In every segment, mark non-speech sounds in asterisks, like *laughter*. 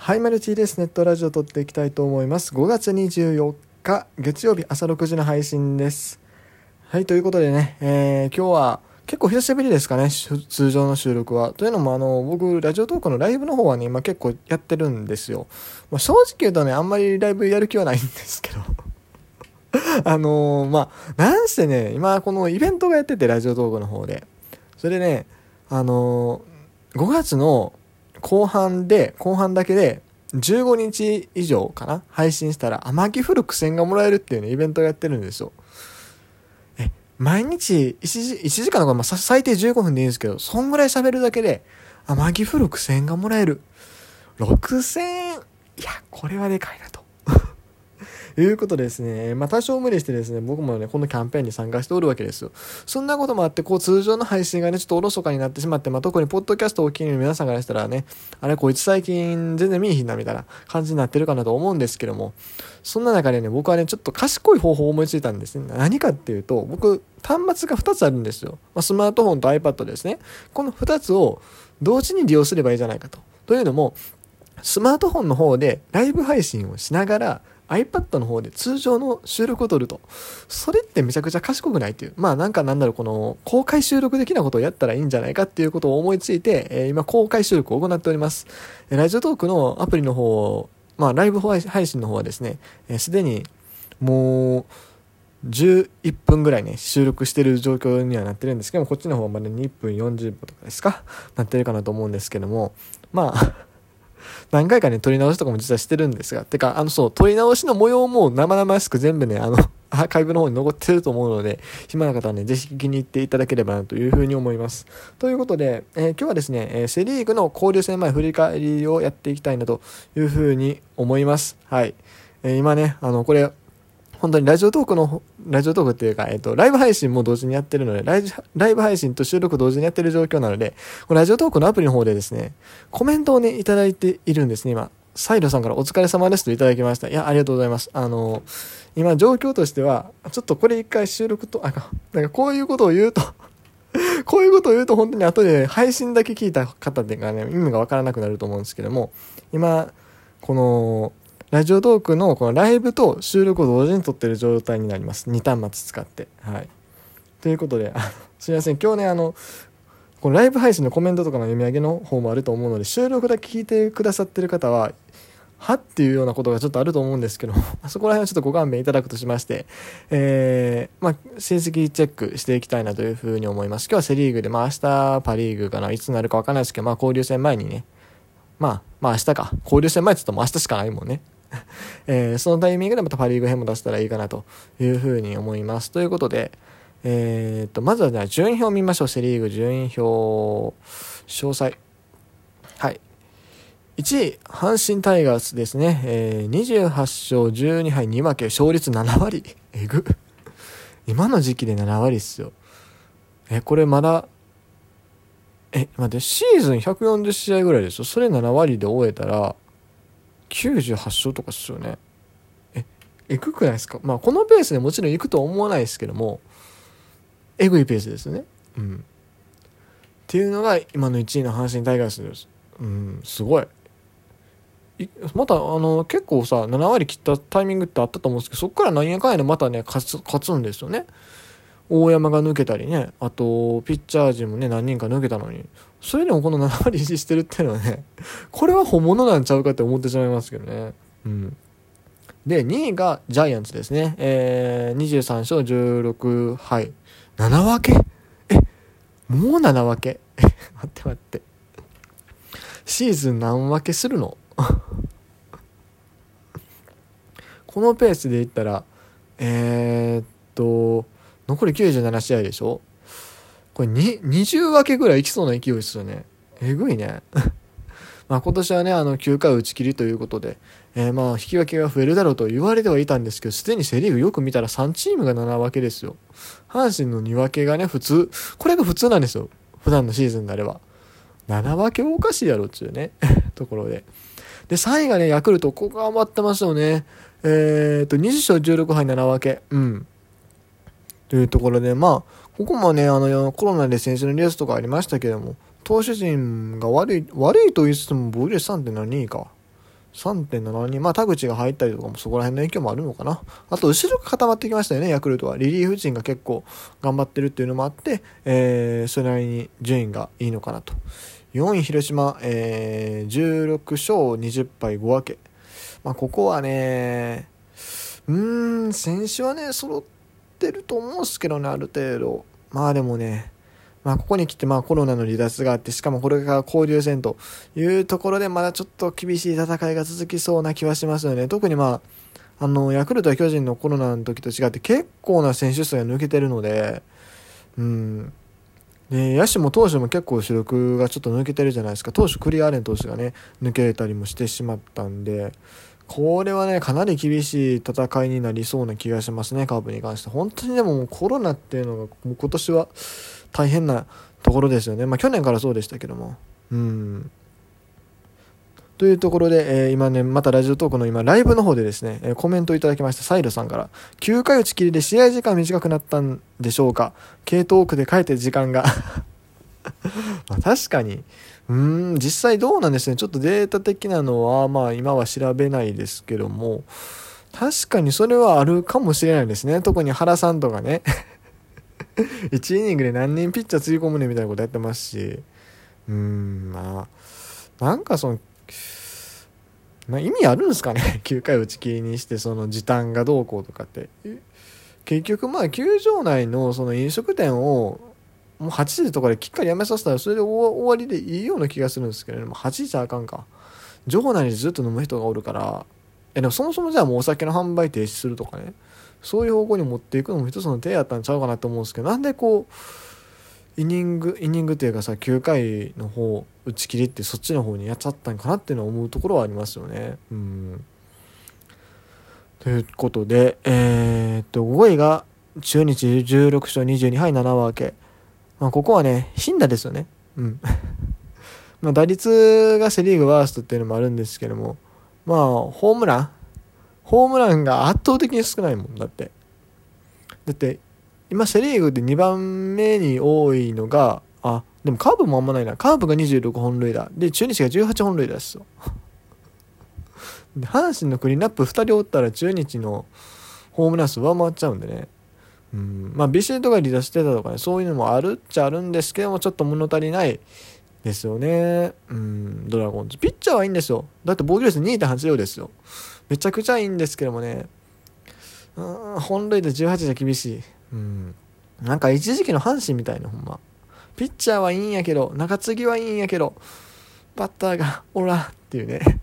はい、マルチです。ネットラジオ撮っていきたいと思います。5月24日、月曜日朝6時の配信です。はい、ということでね、えー、今日は結構久しぶりですかね、通常の収録は。というのも、あの、僕、ラジオトークのライブの方はね、今結構やってるんですよ。まあ、正直言うとね、あんまりライブやる気はないんですけど。*laughs* あのー、まあ、なんしてね、今このイベントがやってて、ラジオトークの方で。それでね、あのー、5月の後半で、後半だけで、15日以上かな配信したら、天城降る苦戦がもらえるっていうね、イベントをやってるんですよ。え、毎日1時、1時間のか、まあ、最低15分でいいんですけど、そんぐらい喋るだけで、天城降る苦戦がもらえる。6000円。いや、これはでかいなと。*laughs* いうことですね。まあ、多少無理してですね、僕もね、このキャンペーンに参加しておるわけですよ。そんなこともあって、こう、通常の配信がね、ちょっとおろそかになってしまって、まあ、特にポッドキャストをお聞きに皆さんからしたらね、あれ、こいつ最近全然見えひんな、みたいな感じになってるかなと思うんですけども、そんな中でね、僕はね、ちょっと賢い方法を思いついたんですね。何かっていうと、僕、端末が2つあるんですよ。まあ、スマートフォンと iPad ですね。この2つを同時に利用すればいいじゃないかと。というのも、スマートフォンの方でライブ配信をしながら、iPad の方で通常の収録を撮ると。それってめちゃくちゃ賢くないっていう。まあなんかなんだろう、この公開収録的なことをやったらいいんじゃないかっていうことを思いついて、えー、今公開収録を行っております。ラジオトークのアプリの方、まあライブ配信の方はですね、す、で、にもう、11分ぐらいね、収録してる状況にはなってるんですけども、こっちの方はまだ2分40分とかですかなってるかなと思うんですけども、まあ何回かね、撮り直しとかも実はしてるんですが、てか、あの、そう、撮り直しの模様も生々しく全部ね、あの、*laughs* アーカイブの方に残ってると思うので、暇な方はね、ぜひ気に入っていただければなというふうに思います。ということで、えー、今日はですね、えー、セリーグの交流戦前振り返りをやっていきたいなというふうに思います。はい。えー、今ね、あの、これ、本当にラジオトークの、ラジオトークっていうか、えっ、と、ライブ配信も同時にやってるので、ライライブ配信と収録同時にやってる状況なので、このラジオトークのアプリの方でですね、コメントをね、いただいているんですね、今。サイドさんからお疲れ様ですといただきました。いや、ありがとうございます。あの、今状況としては、ちょっとこれ一回収録と、あか、なんかこういうことを言うと *laughs* こういうことを言うと本当に後で配信だけ聞いた方っていうかね、意味がわからなくなると思うんですけども、今、この、ラジオトークのこのライブと収録を同時に撮ってる状態になります。2端末使って。はい。ということで、すいません。今日ね、あの、このライブ配信のコメントとかの読み上げの方もあると思うので、収録だけ聞いてくださってる方は、はっていうようなことがちょっとあると思うんですけど、*laughs* そこら辺はちょっとご勘弁いただくとしまして、えー、まあ、成績チェックしていきたいなというふうに思います。今日はセリーグで、まあ明日パリーグかな、いつになるかわかんないですけど、まあ交流戦前にね、まあ、まあ明日か、交流戦前って言ったらもう明日しかないもんね。*laughs* えー、そのタイミングでまたパ・リーグ編も出せたらいいかなというふうに思います。ということで、えー、っと、まずはじゃあ順位表を見ましょう。セ・リーグ順位表、詳細。はい。1位、阪神タイガースですね。えー、28勝12敗2分け、勝率7割。えぐ。今の時期で7割っすよ。え、これまだ、え、待って、シーズン140試合ぐらいですよ。それ7割で終えたら、98勝とかっすよね。え、えぐくないですか？まあ、このペースでもちろん行くとは思わないですけども、えぐいペースですね。うん。っていうのが今の1位の阪神タイガースです。うん、すごい。また、あの、結構さ、7割切ったタイミングってあったと思うんですけど、そこから何やかんやでまたね、勝つ、勝つんですよね。大山が抜けたりね、あと、ピッチャー陣もね、何人か抜けたのに、それでもこの7割維持してるっていうのはね、*laughs* これは本物なんちゃうかって思ってしまいますけどね。うん。で、2位がジャイアンツですね。えー、23勝16敗。7分け？え、もう7分け、待って待って。シーズン何分けするの？*laughs* このペースで言ったら、えー、っと、残り97試合でしょ？これに20分けぐらいいきそうな勢いですよね。えぐいね。*laughs* まあ今年はね、あの9回打ち切りということで、えー、まあ引き分けが増えるだろうと言われてはいたんですけど、すでにセリーグよく見たら3チームが7分けですよ。阪神の2分けがね、普通、これが普通なんですよ。普段のシーズンであれば。7分けおかしいやろっていうね、*laughs* ところで。で、3位がね、ヤクルト、ここ頑張ってますよね。えー、っと、20勝16敗7分け。うん。というところで、まあ、ここもね、あの、コロナで選手のニュースとかありましたけども、投手陣が悪い、悪いと言いつつも、防御率3.72か。3.72まあ田口が入ったりとかもそこら辺の影響もあるのかな。あと後ろが固まってきましたよねヤクルトは。リリーフ陣が結構頑張ってるっていうのもあって、えー、それなりに順位がいいのかなと。4位広島、えー、16勝20敗5分け。まあここはねうーん選手はね揃っててると思うんですけどねある程度まあでもねまあ、ここに来てまあコロナの離脱があって、しかもこれが交流戦というところでまだちょっと厳しい戦いが続きそうな気はしますよね。特にまあ、あの、ヤクルトや巨人のコロナの時と違って結構な選手数が抜けてるので、うん。で、野手も投手も結構主力がちょっと抜けてるじゃないですか。投手、クリアーレン投手がね、抜けたりもしてしまったんで、これはね、かなり厳しい戦いになりそうな気がしますね、カープに関して。本当にでももコロナっていうのが、もう今年は、大変なところですよね。まあ去年からそうでしたけども。うん。というところで、えー、今ね、またラジオトークの今、ライブの方でですね、えー、コメントいただきました、サイルさんから、9回打ち切りで試合時間短くなったんでしょうか系統区で帰って時間が *laughs* ま確かに、うん、実際どうなんですね。ちょっとデータ的なのは、まあ今は調べないですけども、確かにそれはあるかもしれないですね。特に原さんとかね *laughs* 1イニングで何人ピッチャーつぎ込むねみたいなことやってますし、うん、まあ、なんかその、まあ、意味あるんですかね *laughs* 9回打ち切りにしてその時短がどうこうとかって結局まあ球場内のその飲食店をもう8時とかできっかりやめさせたらそれで終わりでいいような気がするんですけどね。もう8時じゃあかんか。場内にずっと飲む人がおるから。えでもそもそもじゃあもうお酒の販売停止するとかね。そういう方向に持っていくのも一つの手やったんちゃうかなと思うんですけど。なんでこうイニングイニングっていうかさ9回の方打ち切りってそっちの方にやっちゃったんかなっていうのは思うところはありますよね。うん。ということで、えー、っと5位が中日16勝22敗7分け。まあ、ここはね、頻打ですよね。うん。*laughs* まあ打率がセ・リーグワーストっていうのもあるんですけども、まあ、ホームランホームランが圧倒的に少ないもんだって。だって、今セリーグで2番目に多いのが、あ、でもカーブもあんまないな。カーブが26本塁打。で、中日が18本塁打ですよ。*laughs* で阪神のクリーンナップ2人おったら中日のホームラン数上回っちゃうんでね。うん、まあ、ビシエドが離脱してたとかね、そういうのもあるっちゃあるんですけども、ちょっと物足りないですよね。うん、ドラゴンズ。ピッチャーはいいんですよ。だって防御率2.80ですよ。めちゃくちゃいいんですけどもね、うん、本塁打18じゃ厳しい。うん。なんか一時期の阪神みたいな、ほんま。ピッチャーはいいんやけど、中継ぎはいいんやけど、バッターがおらっていうね。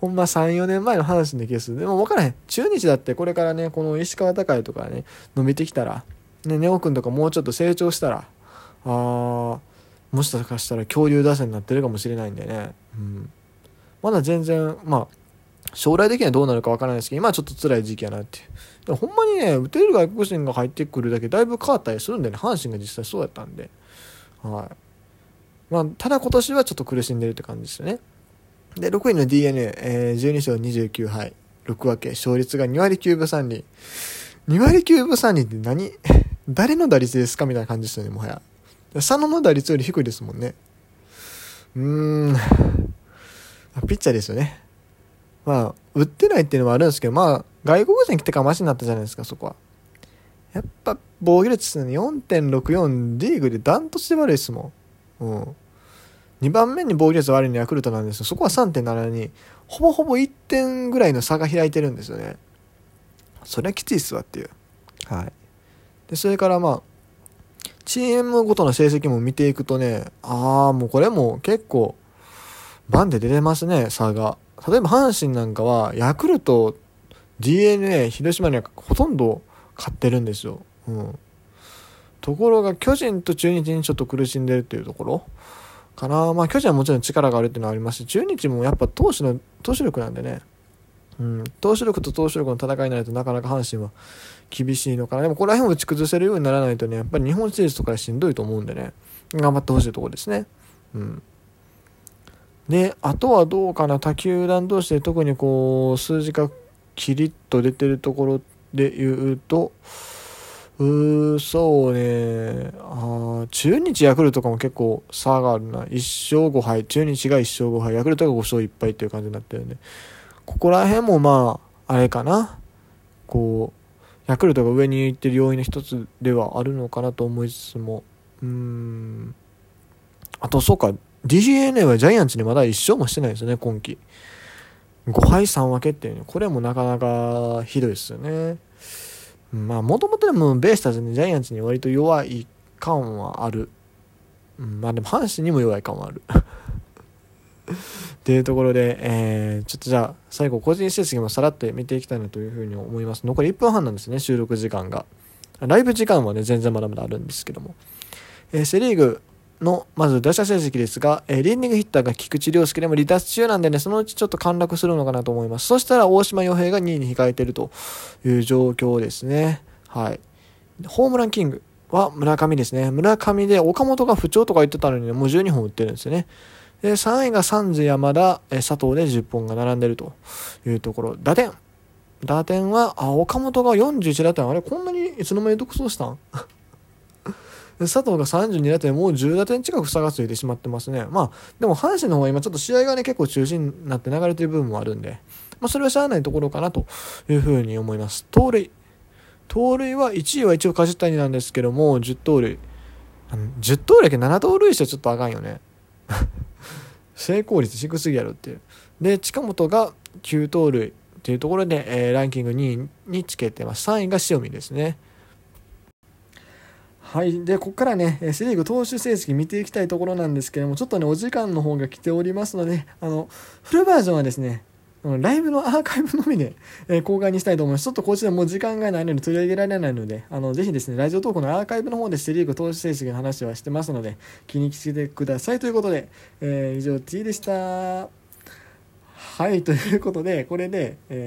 ほんま3、4年前の話のケース。でも分からへん。中日だってこれからね、この石川隆とかね、伸びてきたら、ね、ネオ君とかもうちょっと成長したら、あー、もしかしたら恐竜打線になってるかもしれないんでね。うん。まだ全然、まあ、将来的にはどうなるかわからないですけど、今はちょっと辛い時期やなっていう。でもほんまにね、打てる外国人が入ってくるだけだいぶ変わったりするんでね、阪神が実際そうやったんで。はい。まあ、ただ今年はちょっと苦しんでるって感じですよね。で、6位の DNA、えー、12勝29敗、6分け、勝率が2割9分3厘。2割9分3厘って何？*laughs* 誰の打率ですかみたいな感じですよね、もはや。佐野の打率より低いですもんね。うーん。ピッチャーですよね。まあ、売ってないっていうのもあるんですけど、まあ、外国人来てからマシになったじゃないですか、そこは。やっぱ、防御率4.64リーグでダントツで悪いですもん。うん。2番目に防御率悪いのヤクルトなんですよ。そこは3.72。ほぼほぼ1点ぐらいの差が開いてるんですよね。そりゃきついっすわっていう。はい。で、それからまあ、チームごとの成績も見ていくとね、ああ、もうこれも結構、バンで出てますね、差が。例えば阪神なんかは、ヤクルト、DNA、広島にはほとんど勝ってるんですよ。うん。ところが、巨人と中日にちょっと苦しんでるっていうところかな。まあ、巨人はもちろん力があるっていうのはありますし、中日もやっぱ投手の、投手力なんでね。うん。投手力と投手力の戦いになるとなかなか阪神は厳しいのかな。でも、ここら辺を打ち崩せるようにならないとね、やっぱり日本シリーズとかしんどいと思うんでね。頑張ってほしいところですね。うん。で、あとはどうかな、他球団同士で特にこう、数字がキリッと出てるところで言うと、うーそうね。あ中日ヤクルトかも結構差があるな。1勝5敗。中日が1勝5敗。ヤクルトが5勝1敗っていう感じになってるんでここら辺もまああれかな。こうヤクルトが上に行ってる要因の一つではあるのかなと思いつつも。うーん。あとそうか。DNA はジャイアンツにまだ1勝もしてないですよね今季。5敗3分けっていうね。これもなかなかひどいですよね。まあもともとでもベイスターズにジャイアンツに割と弱い感はある、うん、まあでも阪神にも弱い感はある。*laughs* っていうところで、えー、ちょっとじゃあ最後個人成績もさらっと見ていきたいなというふうに思います。残り1分半なんですね収録時間が。ライブ時間はね全然まだまだあるんですけども、えー、セ・リーグの、まず打者成績ですが、えー、リーディングヒッターが菊池涼介でも離脱中なんでね、そのうちちょっと陥落するのかなと思います。そしたら大島洋平が2位に控えてるという状況ですね。はい。ホームランキングは村上ですね。村上で岡本が不調とか言ってたのに、ね、もう12本打ってるんですよね。で、3位がサンズ山田、え佐藤で10本が並んでるというところ。打点。打点は、あ、岡本が41打点。あれ、こんなにいつの間に独走したん？佐藤が32打点、もう10打点近く差がついてしまってますね。まあ、でも阪神の方は今ちょっと試合がね、結構中心になって流れてる部分もあるんで、まあ、それはしゃあないところかなというふうに思います。盗塁。盗塁は1位は一応梶谷なんですけども、10盗塁。10盗塁だけ7盗塁してちょっとあかんよね。*laughs* 成功率低すぎやろっていう。で、近本が9盗塁っていうところで、えー、ランキング2位につけてます。3位が塩見ですね。はい。で、ここからね、セ・リーグ投手成績見ていきたいところなんですけども、ちょっとね、お時間の方が来ておりますので、あの、フルバージョンはですね、ライブのアーカイブのみで、えー、公開にしたいと思います。ちょっとこちらもう時間がないので取り上げられないので、あの、ぜひですね、ラジオトークのアーカイブの方でセ・リーグ投手成績の話はしてますので、気にしててくださいということで、えー、以上 T でした。はい、ということで、これで、えー